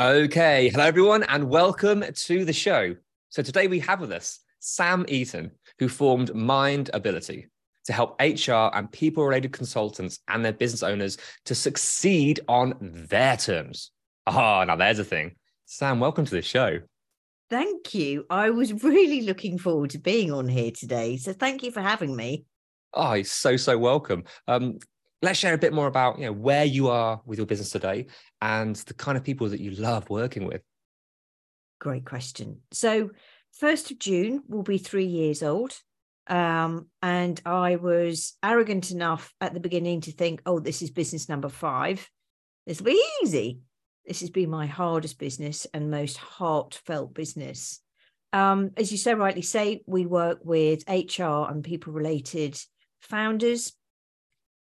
Okay, hello everyone, and welcome to the show. So today we have with us Sam Eaton, who formed MindAbility to help HR and people-related consultants and their business owners to succeed on their terms. Ah, now there's a thing. Sam, welcome to the show. Thank you. I was really looking forward to being on here today. So thank you for having me. Oh, you're so so welcome. Um, let's share a bit more about you know where you are with your business today and the kind of people that you love working with. Great question. So, 1st of June will be three years old. Um, and I was arrogant enough at the beginning to think, oh, this is business number five. This will be easy. This has been my hardest business and most heartfelt business. Um, as you so rightly say, we work with HR and people related founders.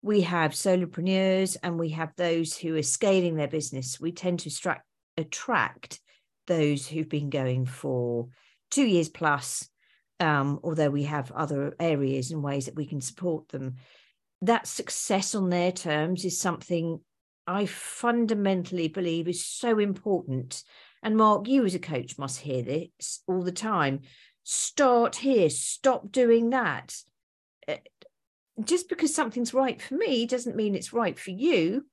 We have solopreneurs and we have those who are scaling their business. We tend to attract, attract those who've been going for two years plus, um, although we have other areas and ways that we can support them. That success on their terms is something I fundamentally believe is so important. And Mark, you as a coach must hear this all the time. Start here, stop doing that. Just because something's right for me doesn't mean it's right for you.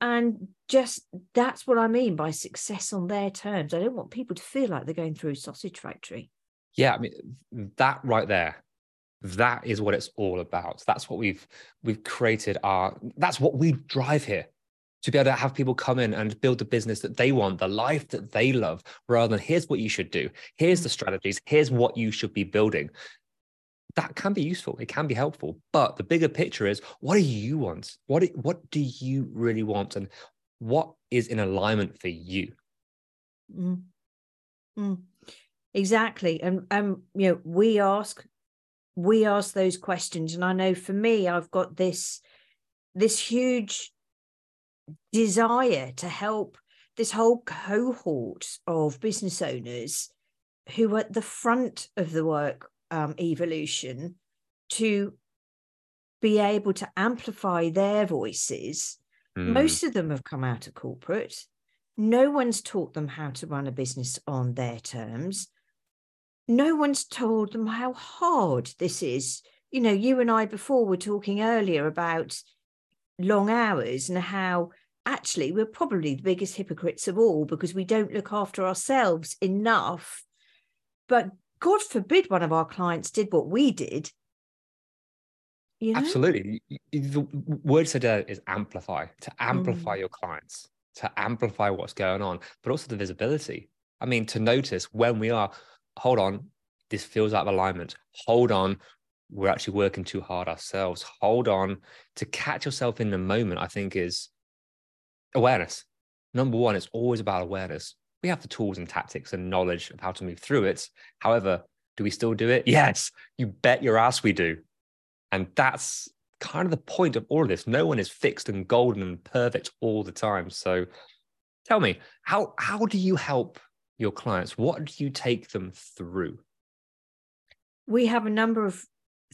And just that's what I mean by success on their terms. I don't want people to feel like they're going through a sausage factory. Yeah, I mean that right there, that is what it's all about. That's what we've we've created our. That's what we drive here to be able to have people come in and build the business that they want, the life that they love, rather than here's what you should do, here's mm. the strategies, here's what you should be building. That can be useful. It can be helpful, but the bigger picture is what do you want? What do, what do you really want, and what is in alignment for you? Mm. Mm. Exactly. And um, you know, we ask we ask those questions. And I know for me, I've got this this huge desire to help this whole cohort of business owners who are at the front of the work um, evolution to be able to amplify their voices. Mm. Most of them have come out of corporate. No one's taught them how to run a business on their terms. No one's told them how hard this is. You know, you and I before were talking earlier about long hours and how actually we're probably the biggest hypocrites of all because we don't look after ourselves enough. But God forbid one of our clients did what we did. You know? Absolutely. The word today is amplify, to amplify Mm. your clients, to amplify what's going on, but also the visibility. I mean, to notice when we are, hold on, this feels out of alignment. Hold on, we're actually working too hard ourselves. Hold on, to catch yourself in the moment, I think is awareness. Number one, it's always about awareness. We have the tools and tactics and knowledge of how to move through it. However, do we still do it? Yes, you bet your ass we do. And that's kind of the point of all of this. No one is fixed and golden and perfect all the time. So tell me, how how do you help your clients? What do you take them through? we have a number of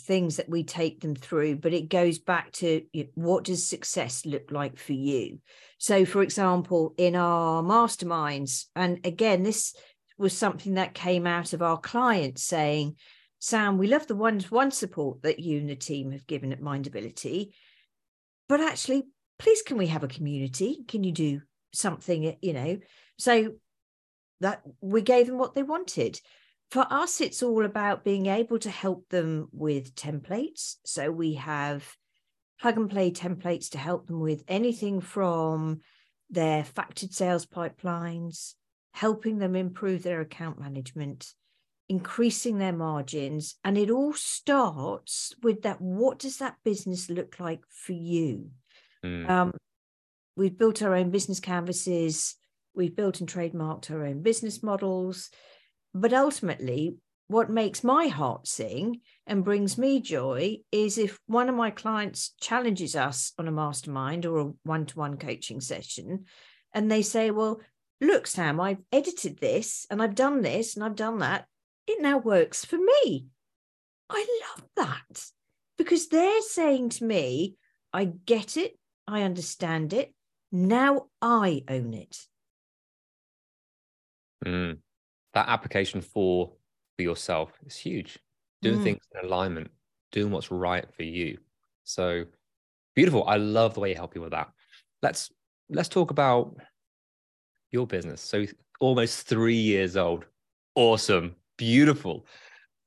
things that we take them through but it goes back to you know, what does success look like for you? So for example in our masterminds and again this was something that came out of our clients saying sam we love the one one support that you and the team have given at mindability but actually please can we have a community? Can you do something you know? So that we gave them what they wanted for us it's all about being able to help them with templates. So we have plug and play templates to help them with anything from their factored sales pipelines helping them improve their account management increasing their margins. And it all starts with that what does that business look like for you? Mm. um, we've built our own business canvases. We've built and trademarked our own business models but ultimately what makes my heart sing and brings me joy is if one of my clients challenges us on a mastermind or a one-to-one coaching session and they say well look sam i've edited this and i've done this and i've done that it now works for me. I love that because they're saying to me, I get it, I understand it. Now I own it. Mm. That application for for yourself is huge. Doing mm. things in alignment, doing what's right for you. So beautiful. I love the way you help people with that. Let's let's talk about your business. So almost three years old. Awesome beautiful.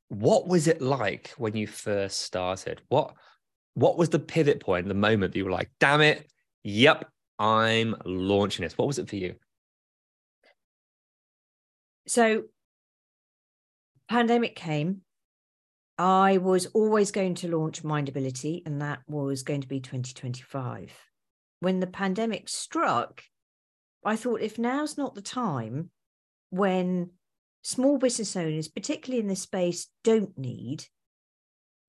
What was it like when you first started? What what was the pivot point, the moment that you were like, damn it, yep, I'm launching this? What was it for you? So pandemic came. I was always going to launch Mindability, and that was going to be 2025. When the pandemic struck, I thought if now's not the time when small business owners, particularly in this space, don't need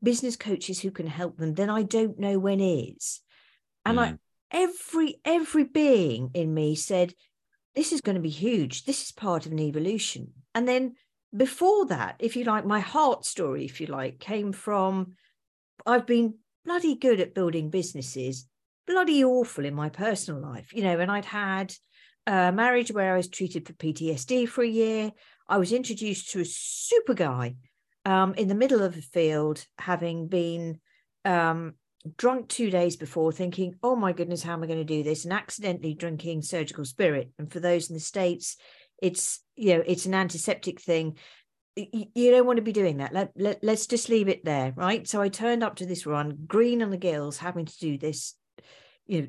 business coaches who can help them, then I don't know when is. And mm. I every every being in me said, this is going to be huge. This is part of an evolution. And then before that, if you like, my heart story, if you like, came from I've been bloody good at building businesses, bloody awful in my personal life, you know, and I'd had a marriage where I was treated for PTSD for a year. I was introduced to a super guy um, in the middle of a field, having been um, drunk two days before, thinking, oh my goodness, how am I going to do this? And accidentally drinking surgical spirit. And for those in the States, it's, you know, it's an antiseptic thing. You don't want to be doing that. Let, let, let's just leave it there. Right. So I turned up to this run, green on the gills, having to do this, you know,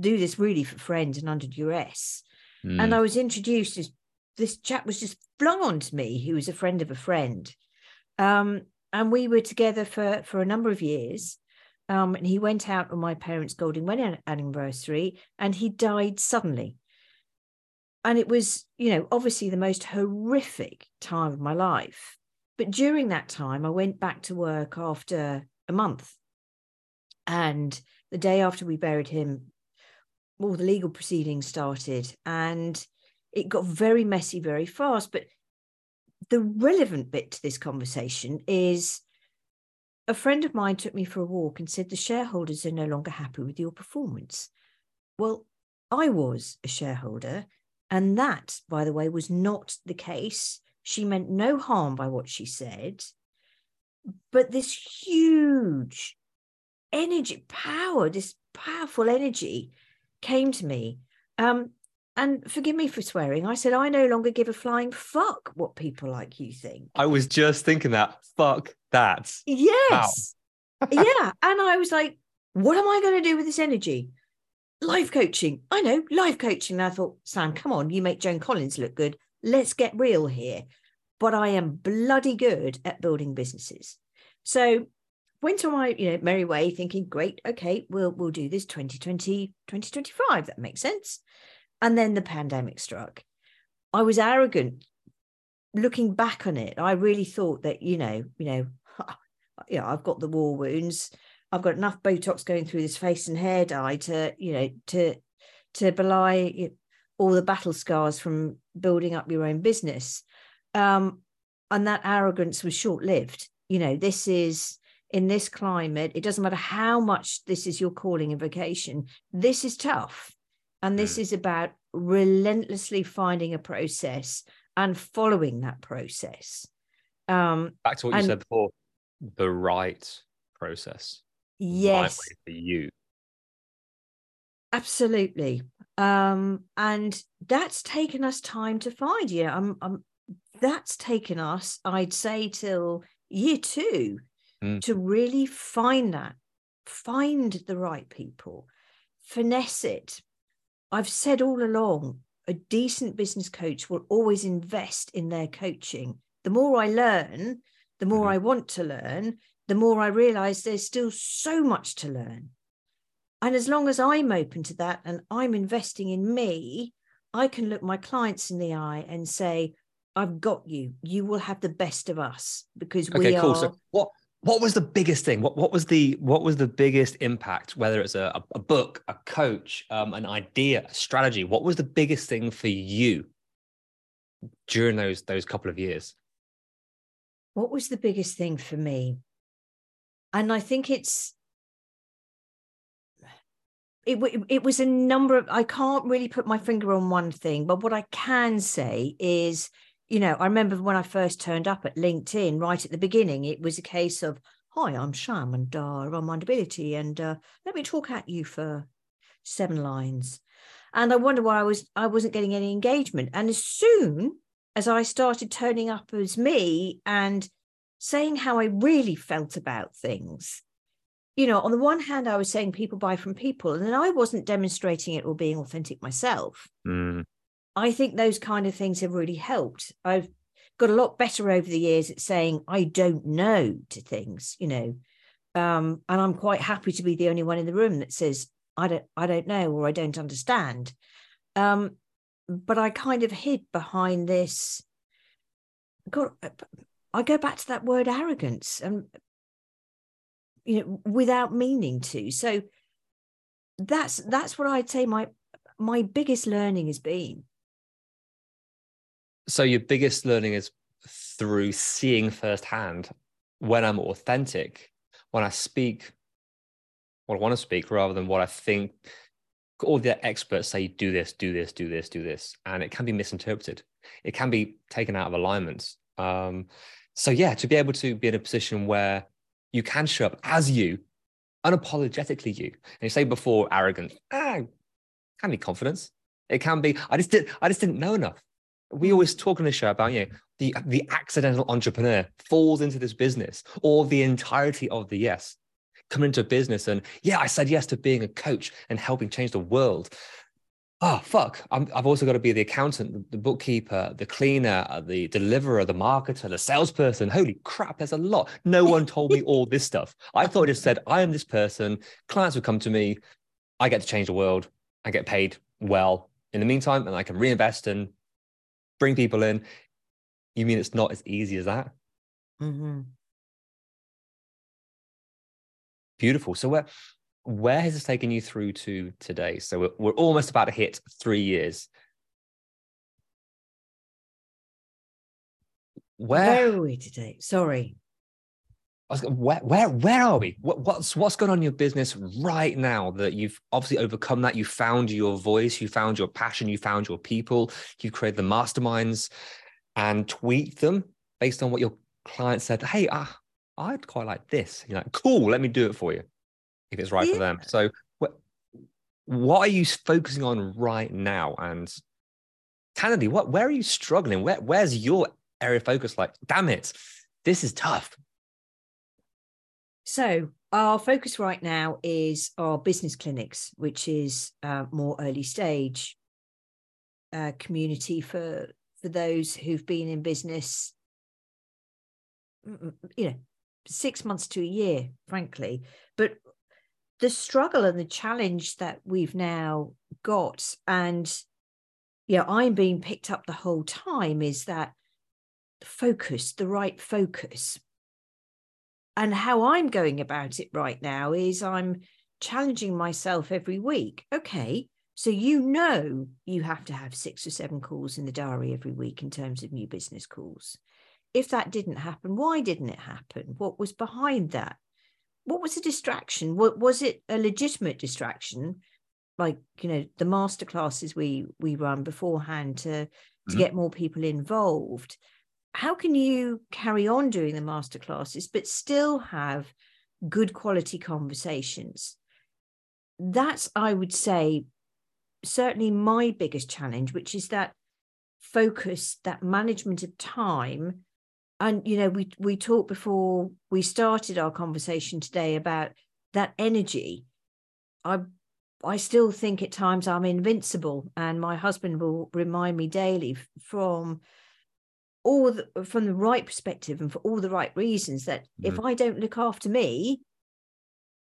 do this really for friends and under duress. Mm. And I was introduced as this chap was just flung onto me, who was a friend of a friend. Um, and we were together for, for a number of years. Um, and he went out on my parents' golden wedding anniversary and he died suddenly. And it was, you know, obviously the most horrific time of my life. But during that time, I went back to work after a month. And the day after we buried him, all the legal proceedings started. And it got very messy very fast. But the relevant bit to this conversation is a friend of mine took me for a walk and said the shareholders are no longer happy with your performance. Well, I was a shareholder, and that, by the way, was not the case. She meant no harm by what she said. But this huge energy, power, this powerful energy came to me. Um, and forgive me for swearing. I said, I no longer give a flying fuck what people like you think. I was just thinking that. Fuck that. Yes. Wow. yeah. And I was like, what am I going to do with this energy? Life coaching. I know, life coaching. And I thought, Sam, come on, you make Joan Collins look good. Let's get real here. But I am bloody good at building businesses. So went on my you know merry way thinking great okay we'll we'll do this 2020 2025 that makes sense and then the pandemic struck. I was arrogant. Looking back on it, I really thought that, you know, you know, you know, I've got the war wounds. I've got enough Botox going through this face and hair dye to, you know, to to belie all the battle scars from building up your own business. Um, and that arrogance was short lived. You know, this is in this climate, it doesn't matter how much this is your calling and vocation, this is tough. And this mm. is about relentlessly finding a process and following that process. Um, Back to what you said before the right process. Yes. for you. Absolutely. Um, and that's taken us time to find. Yeah, I'm, I'm that's taken us, I'd say, till year two mm. to really find that, find the right people, finesse it. I've said all along, a decent business coach will always invest in their coaching. The more I learn, the more mm-hmm. I want to learn, the more I realize there's still so much to learn. And as long as I'm open to that and I'm investing in me, I can look my clients in the eye and say, I've got you. You will have the best of us because we okay, cool. are. So what what was the biggest thing? What what was the what was the biggest impact? Whether it's a, a book, a coach, um, an idea, a strategy. What was the biggest thing for you during those those couple of years? What was the biggest thing for me? And I think it's it, it was a number of i can't really put my finger on one thing but what i can say is you know, I remember when I first turned up at LinkedIn right at the beginning, it was a case of, hi, I'm Sam and uh, I'm Mindability, and uh, let me talk at you for seven lines. And I wonder why I was I wasn't getting any engagement. And as soon as I started turning up as me and saying how I really felt about things, you know, on the one hand, I was saying people buy from people, and then I wasn't demonstrating it or being authentic myself. Mm. I think those kind of things have really helped. I've got a lot better over the years at saying I don't know to things, you know. Um, and I'm quite happy to be the only one in the room that says I don't I don't know or I don't understand. Um, but I kind of hid behind this. God, I go back to that word arrogance and you know without meaning to. So that's that's what I'd say my my biggest learning has been so your biggest learning is through seeing firsthand when I'm authentic, when I speak what I want to speak rather than what I think all the experts say do this, do this, do this, do this. And it can be misinterpreted. It can be taken out of alignment. Um, so yeah, to be able to be in a position where you can show up as you, unapologetically you. And you say before arrogant, ah, can be confidence. It can be, I just did I just didn't know enough we always talk on the show about you know the the accidental entrepreneur falls into this business or the entirety of the yes come into business. And yeah i said yes to being a coach and helping change the world. Oh fuck. I have also got to be the accountant the bookkeeper the cleaner uh, the deliverer the marketer the salesperson. Holy crap there's a lot. No one told me all this stuff. I thought it just said i am this person. Clients would come to me. I get to change the world. I get paid well in the meantime and i can reinvest and bring people in. You mean it's not as easy as that? Mm-hmm. Beautiful. So where where has this taken you through to today? So we're, we're almost about to hit three years. Where, where are we today? Sorry. Where where where are we? What, what's what's going on in your business right now that you've obviously overcome that? You found your voice, you found your passion, you found your people, you've created the masterminds and tweak them based on what your client said. Hey, uh, I'd quite like this. You're like, cool, let me do it for you if it's right yeah. for them. So what what are you focusing on right now? And candidly, what where are you struggling? Where where's your area of focus? Like, damn it, this is tough. So our focus right now is our business clinics, which is uh, more early stage uh, community for for those who've been in business, mm, mm, you know, six months to a year, frankly. But the struggle and the challenge that we've now got, and yeah, I'm being picked up the whole time, is that focus, the right focus and how I'm going about it right now is I'm challenging myself every week. Okay, so you know you have to have six or seven calls in the diary every week in terms of new business calls. If that didn't happen, why didn't it happen? What was behind that? What was the distraction? What was it a legitimate distraction? Like, you know, the master classes we we run beforehand to to mm-hmm. get more people involved how can you carry on doing the masterclasses but still have good quality conversations? That's i would say certainly my biggest challenge which is that focus that management of time. And you know we we talked before we started our conversation today about that energy. I i still think at times i'm invincible and my husband will remind me daily from all the, from the right perspective and for all the right reasons that mm. if i don't look after me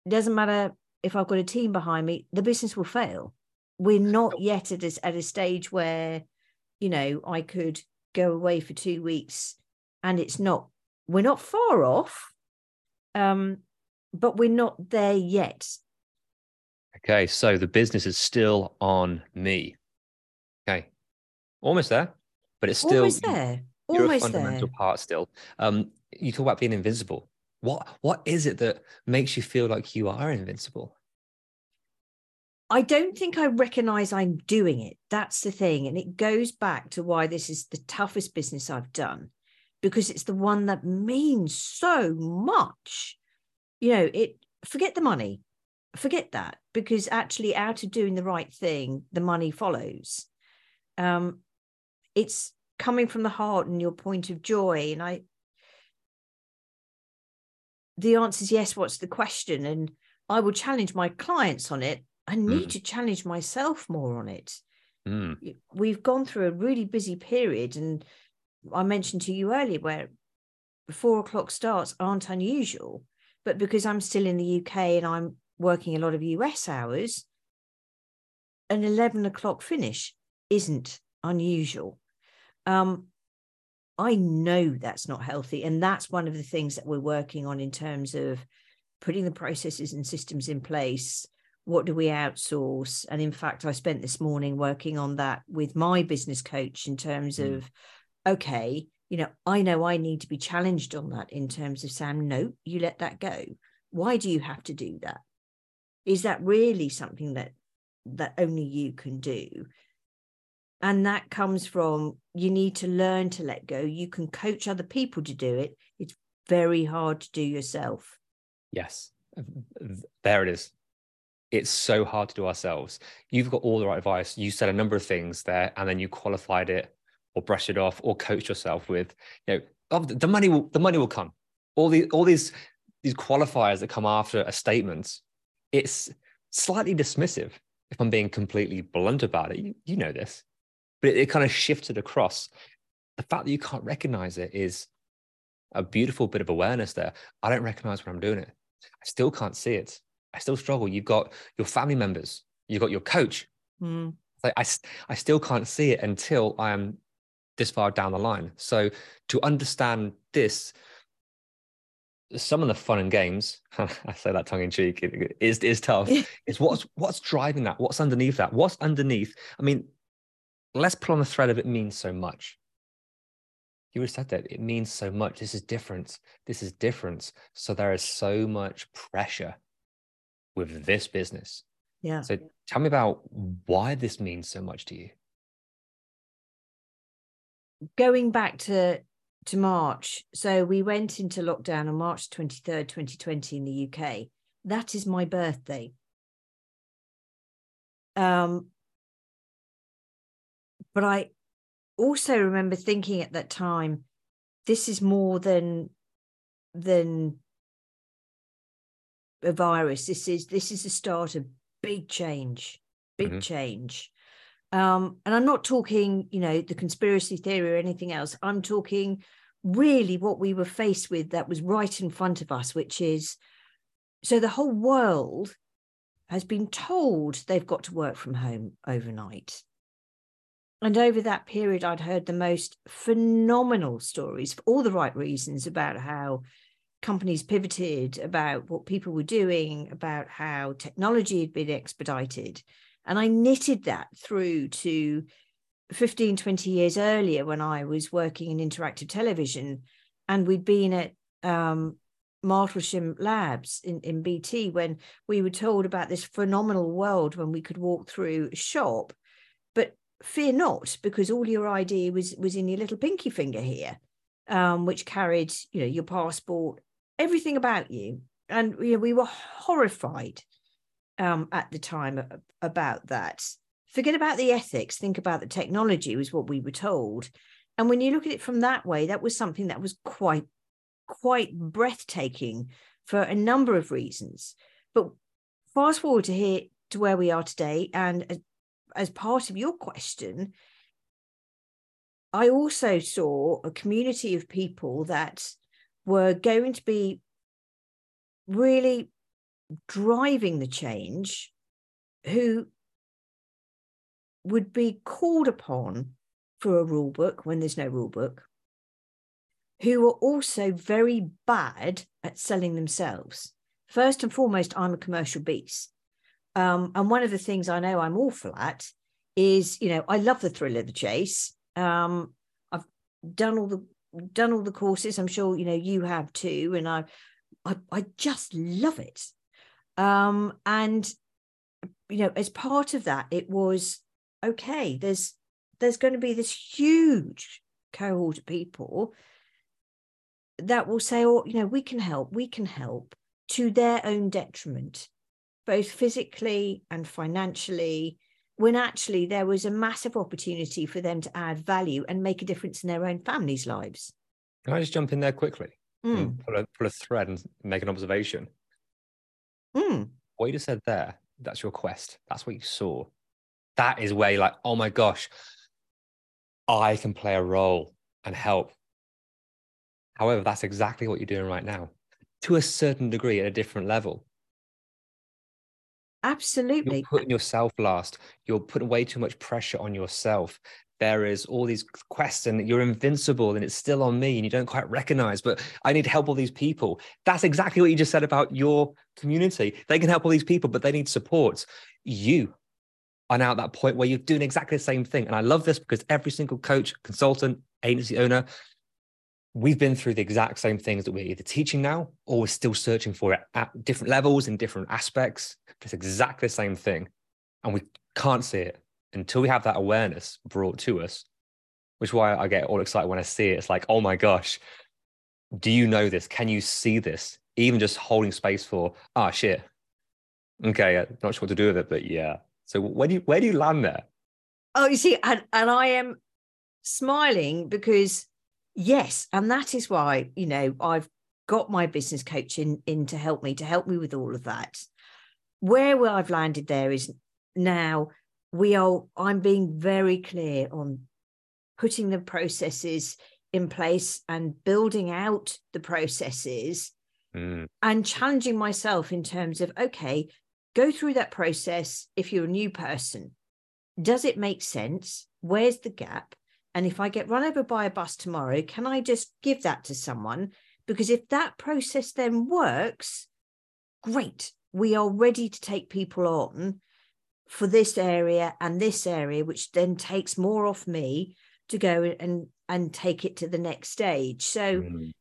it doesn't matter if i've got a team behind me the business will fail. We're not yet at a, at a stage where you know i could go away for two weeks and it's not we're not far off um but we're not there yet. Okay so the business is still on me. Okay almost there but it's still almost there you're a fundamental there. part still um you talk about being invincible what what is it that makes you feel like you are invincible I don't think I recognize I'm doing it. That's the thing. And it goes back to why this is the toughest business I've done because it's the one that means so much. You know, it forget the money, forget that, because actually, out of doing the right thing, the money follows. Um, it's coming from the heart and your point of joy. And I, the answer is yes. What's the question? And I will challenge my clients on it. I need mm. to challenge myself more on it. Mm. We've gone through a really busy period, and I mentioned to you earlier where four o'clock starts aren't unusual, but because I'm still in the UK and I'm working a lot of US hours, an 11 o'clock finish isn't unusual. Um, I know that's not healthy. And that's one of the things that we're working on in terms of putting the processes and systems in place. What do we outsource? And in fact, I spent this morning working on that with my business coach in terms mm. of okay, you know, I know I need to be challenged on that in terms of Sam, no, you let that go. Why do you have to do that? Is that really something that that only you can do? And that comes from you need to learn to let go. You can coach other people to do it. It's very hard to do yourself. Yes, there it is. It's so hard to do ourselves. You've got all the right advice. You said a number of things there, and then you qualified it or brush it off or coach yourself with you know oh, the money will the money will come all the all these these qualifiers that come after a statement it's slightly dismissive if i'm being completely blunt about it you, you know this but it, it kind of shifted across the fact that you can't recognize it is a beautiful bit of awareness there i don't recognize when i'm doing it i still can't see it i still struggle you've got your family members you've got your coach mm. like I, I still can't see it until i am this far down the line. So to understand this, some of the fun and games, I say that tongue in cheek, is is tough. is what's what's driving that? What's underneath that? What's underneath? I mean, let's pull on the thread of it means so much. You would have said that it means so much. This is different. This is different. So there is so much pressure with this business. Yeah. So tell me about why this means so much to you going back to to March, so we went into lockdown on March 23rd, 2020 in the UK. That is my birthday. Um, but I also remember thinking at that time, this is more than than a virus. This is this is the start of big change, big mm-hmm. change. Um, and I'm not talking, you know, the conspiracy theory or anything else. I'm talking really what we were faced with that was right in front of us, which is so the whole world has been told they've got to work from home overnight. And over that period, I'd heard the most phenomenal stories for all the right reasons about how companies pivoted, about what people were doing, about how technology had been expedited. And I knitted that through to 15, 20 years earlier when I was working in interactive television. And we'd been at um, Martlesham Labs in, in BT when we were told about this phenomenal world when we could walk through a shop. But fear not, because all your ID was was in your little pinky finger here, um, which carried, you know, your passport, everything about you. And you know, we were horrified um, at the time about that. Forget about the ethics, think about the technology, was what we were told. And when you look at it from that way, that was something that was quite, quite breathtaking for a number of reasons. But fast forward to here to where we are today, and as, part of your question, I also saw a community of people that were going to be really driving the change who would be called upon for a rule book when there's no rule book, who are also very bad at selling themselves. First and foremost, I'm a commercial beast. Um, and one of the things I know I'm awful at is, you know, I love the thrill of the chase. Um, I've done all the done all the courses. I'm sure you know you have too, and I, I, I just love it. Um, and you know, as part of that, it was okay. There's there's going to be this huge cohort of people that will say, "Oh, you know, we can help. We can help," to their own detriment, both physically and financially when actually there was a massive opportunity for them to add value and make a difference in their own families' lives. Can I just jump in there quickly? Mm. Pull, a, pull a thread and make an observation. Mm. What you just said there, that's your quest. That's what you saw. That is where you're like, oh my gosh, I can play a role and help. However, that's exactly what you're doing right now to a certain degree at a different level. Absolutely. You're putting yourself last. You're putting way too much pressure on yourself. There is all these quests, and you're invincible, and it's still on me, and you don't quite recognize. But I need to help all these people. That's exactly what you just said about your community. They can help all these people, but they need support. You are now at that point where you're doing exactly the same thing. And I love this because every single coach, consultant, agency owner, we've been through the exact same things that we're either teaching now or we're still searching for it at different levels in different aspects. It's exactly the same thing. And we can't see it until we have that awareness brought to us, which is why I get all excited when I see it. It's like, oh my gosh, do you know this? Can you see this? Even just holding space for, ah, oh, shit. Okay, not sure what to do with it, but yeah. So where do you where do you land there? Oh, you see, and, and I am smiling because yes and that is why you know i've got my business coach in, in to help me to help me with all of that. Where i've landed there is now we are i'm being very clear on putting the processes in place and building out the processes mm. and challenging myself in terms of okay go through that process if you're a new person. Does it make sense? Where's the gap and if I get run over by a bus tomorrow, can I just give that to someone? Because if that process then works, great. We are ready to take people on for this area and this area, which then takes more off me to go and and take it to the next stage. So mm.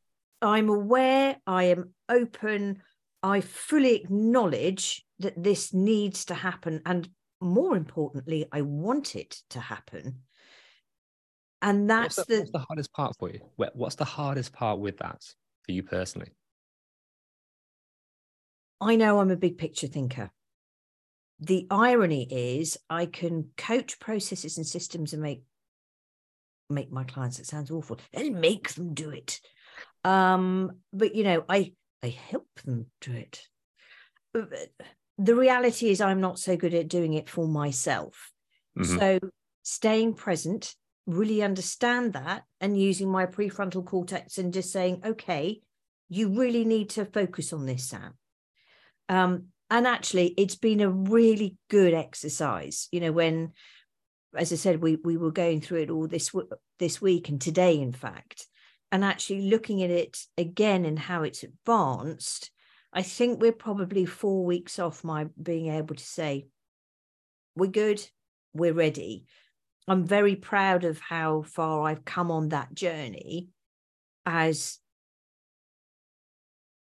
I'm aware, I am open, I fully acknowledge that this needs to happen. And more importantly, I want it to happen and that's what's the, the, what's the hardest part for you? What's the hardest part with that for you personally? I know i'm a big picture thinker. The irony is i can coach processes and systems and make make my clients it sounds awful and make them do it. Um but you know i i help them do it. The reality is i'm not so good at doing it for myself. Mm-hmm. so staying present really understand that and using my prefrontal cortex and just saying, okay, you really need to focus on this, Sam. Um, and actually, it's been a really good exercise. You know, when, as I said, we we were going through it all this this week and today, in fact, and actually looking at it again and how it's advanced. I think we're probably four weeks off my being able to say, we're good, we're ready. I'm very proud of how far I've come on that journey. As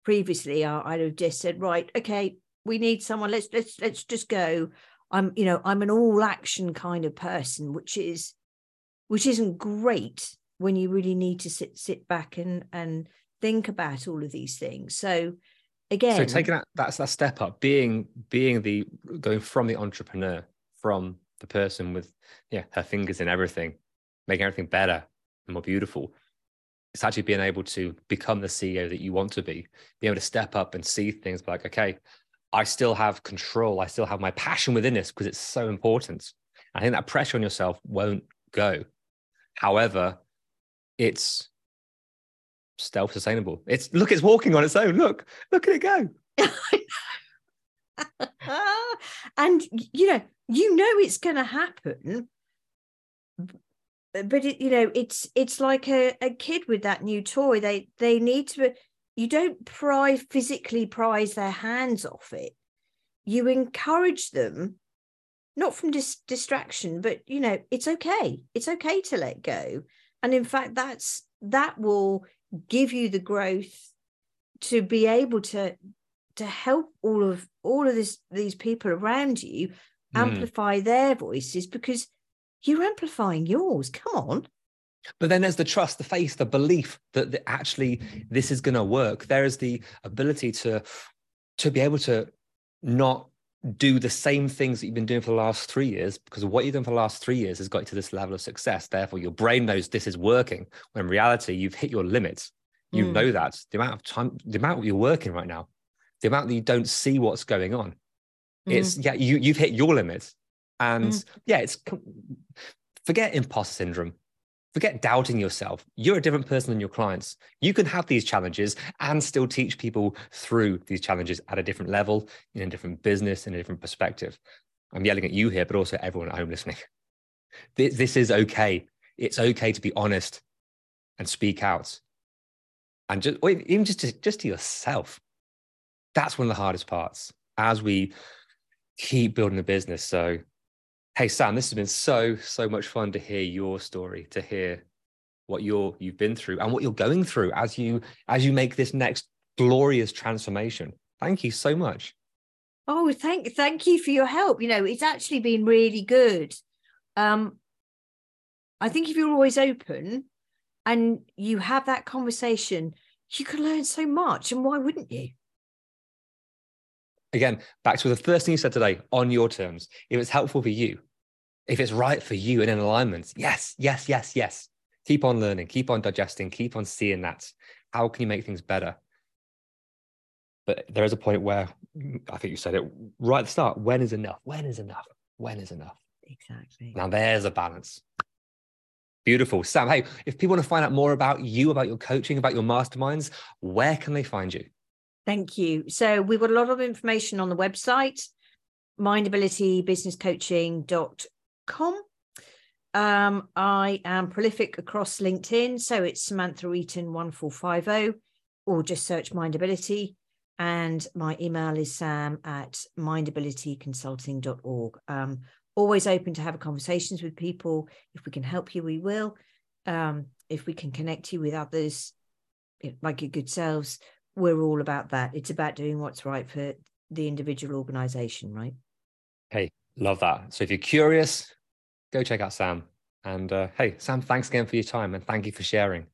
previously, I, would have just said, right, okay, we need someone. Let's let's let's just go. I'm, you know, I'm an all action kind of person, which is, which isn't great when you really need to sit sit back and and think about all of these things. So, again So taking that that's that step up, being being the going from the entrepreneur, from the person with yeah her fingers in everything, making everything better and more beautiful. It's actually being able to become the CEO that you want to be, be able to step up and see things like, okay, I still have control. I still have my passion within this because it's so important. I think that pressure on yourself won't go. However, it's self-sustainable. It's look, it's walking on its own. Look, look at it go. and you know you know it's going to happen but it, you know it's it's like a, a kid with that new toy. They they need to you don't pry physically prise their hands off it. You encourage them not from dis- distraction but you know it's okay. It's okay to let go. And in fact that's that will give you the growth to be able to to help all of all of this these people around you Mm. amplify their voices because you're amplifying yours come on But then there's the trust, the faith, the belief that, that actually this is going to work. There is the ability to to be able to not do the same things that you've been doing for the last three years because what you've done for the last three years has got you to this level of success. Therefore, your brain knows this is working. When in reality, you've hit your limits. You Mm. know that the amount of time, the amount you're working right now, the amount that you don't see what's going on. It's yeah, you you've hit your limits, and Mm. yeah, it's forget imposter syndrome. Forget doubting yourself. You're a different person than your clients. You can have these challenges and still teach people through these challenges at a different level, in a different business, in a different perspective. I'm yelling at you here, but also everyone at home listening. This, this is okay. It's okay to be honest and speak out, and just or even just to, just to yourself. That's one of the hardest parts as we keep building the business. So Hey Sam, this has been so so much fun to hear your story, to hear what you're you've been through and what you're going through as you as you make this next glorious transformation. Thank you so much. Oh, thank thank you for your help. You know, it's actually been really good. Um, I think if you're always open and you have that conversation, you can learn so much. And why wouldn't you? Again, back to the first thing you said today, on your terms. If it's helpful for you, if it's right for you and in alignment, yes, yes, yes, yes. Keep on learning, keep on digesting, keep on seeing that. How can you make things better? But there is a point where I think you said it right at the start. When is enough? When is enough? When is enough? Exactly. Now there's a balance. Beautiful. Sam, hey, if people want to find out more about you, about your coaching, about your masterminds, where can they find you? Thank you. So we've got a lot of information on the website, mindabilitybusinesscoaching.com. Um, I am prolific across LinkedIn, so it's Samantha Eaton 1450, or just search Mindability. And my email is sam at mindabilityconsulting.org. Um, always open to have conversations with people. If we can help you, we will. Um, if we can connect you with others like your good selves, we're all about that. It's about doing what's right for the individual organization, right? Hey, love that. So if you're curious, go check out Sam. And uh, hey, Sam, thanks again for your time and thank you for sharing.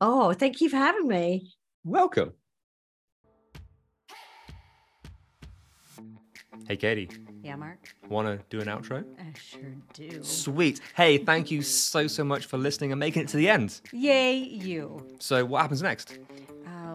Oh, thank you for having me. Welcome. Hey, Katie, Yeah, Mark? want to do an outro? I sure do. Sweet. Hey, thank you so, so much for listening and making it to the end. Yay, you. So, what happens next?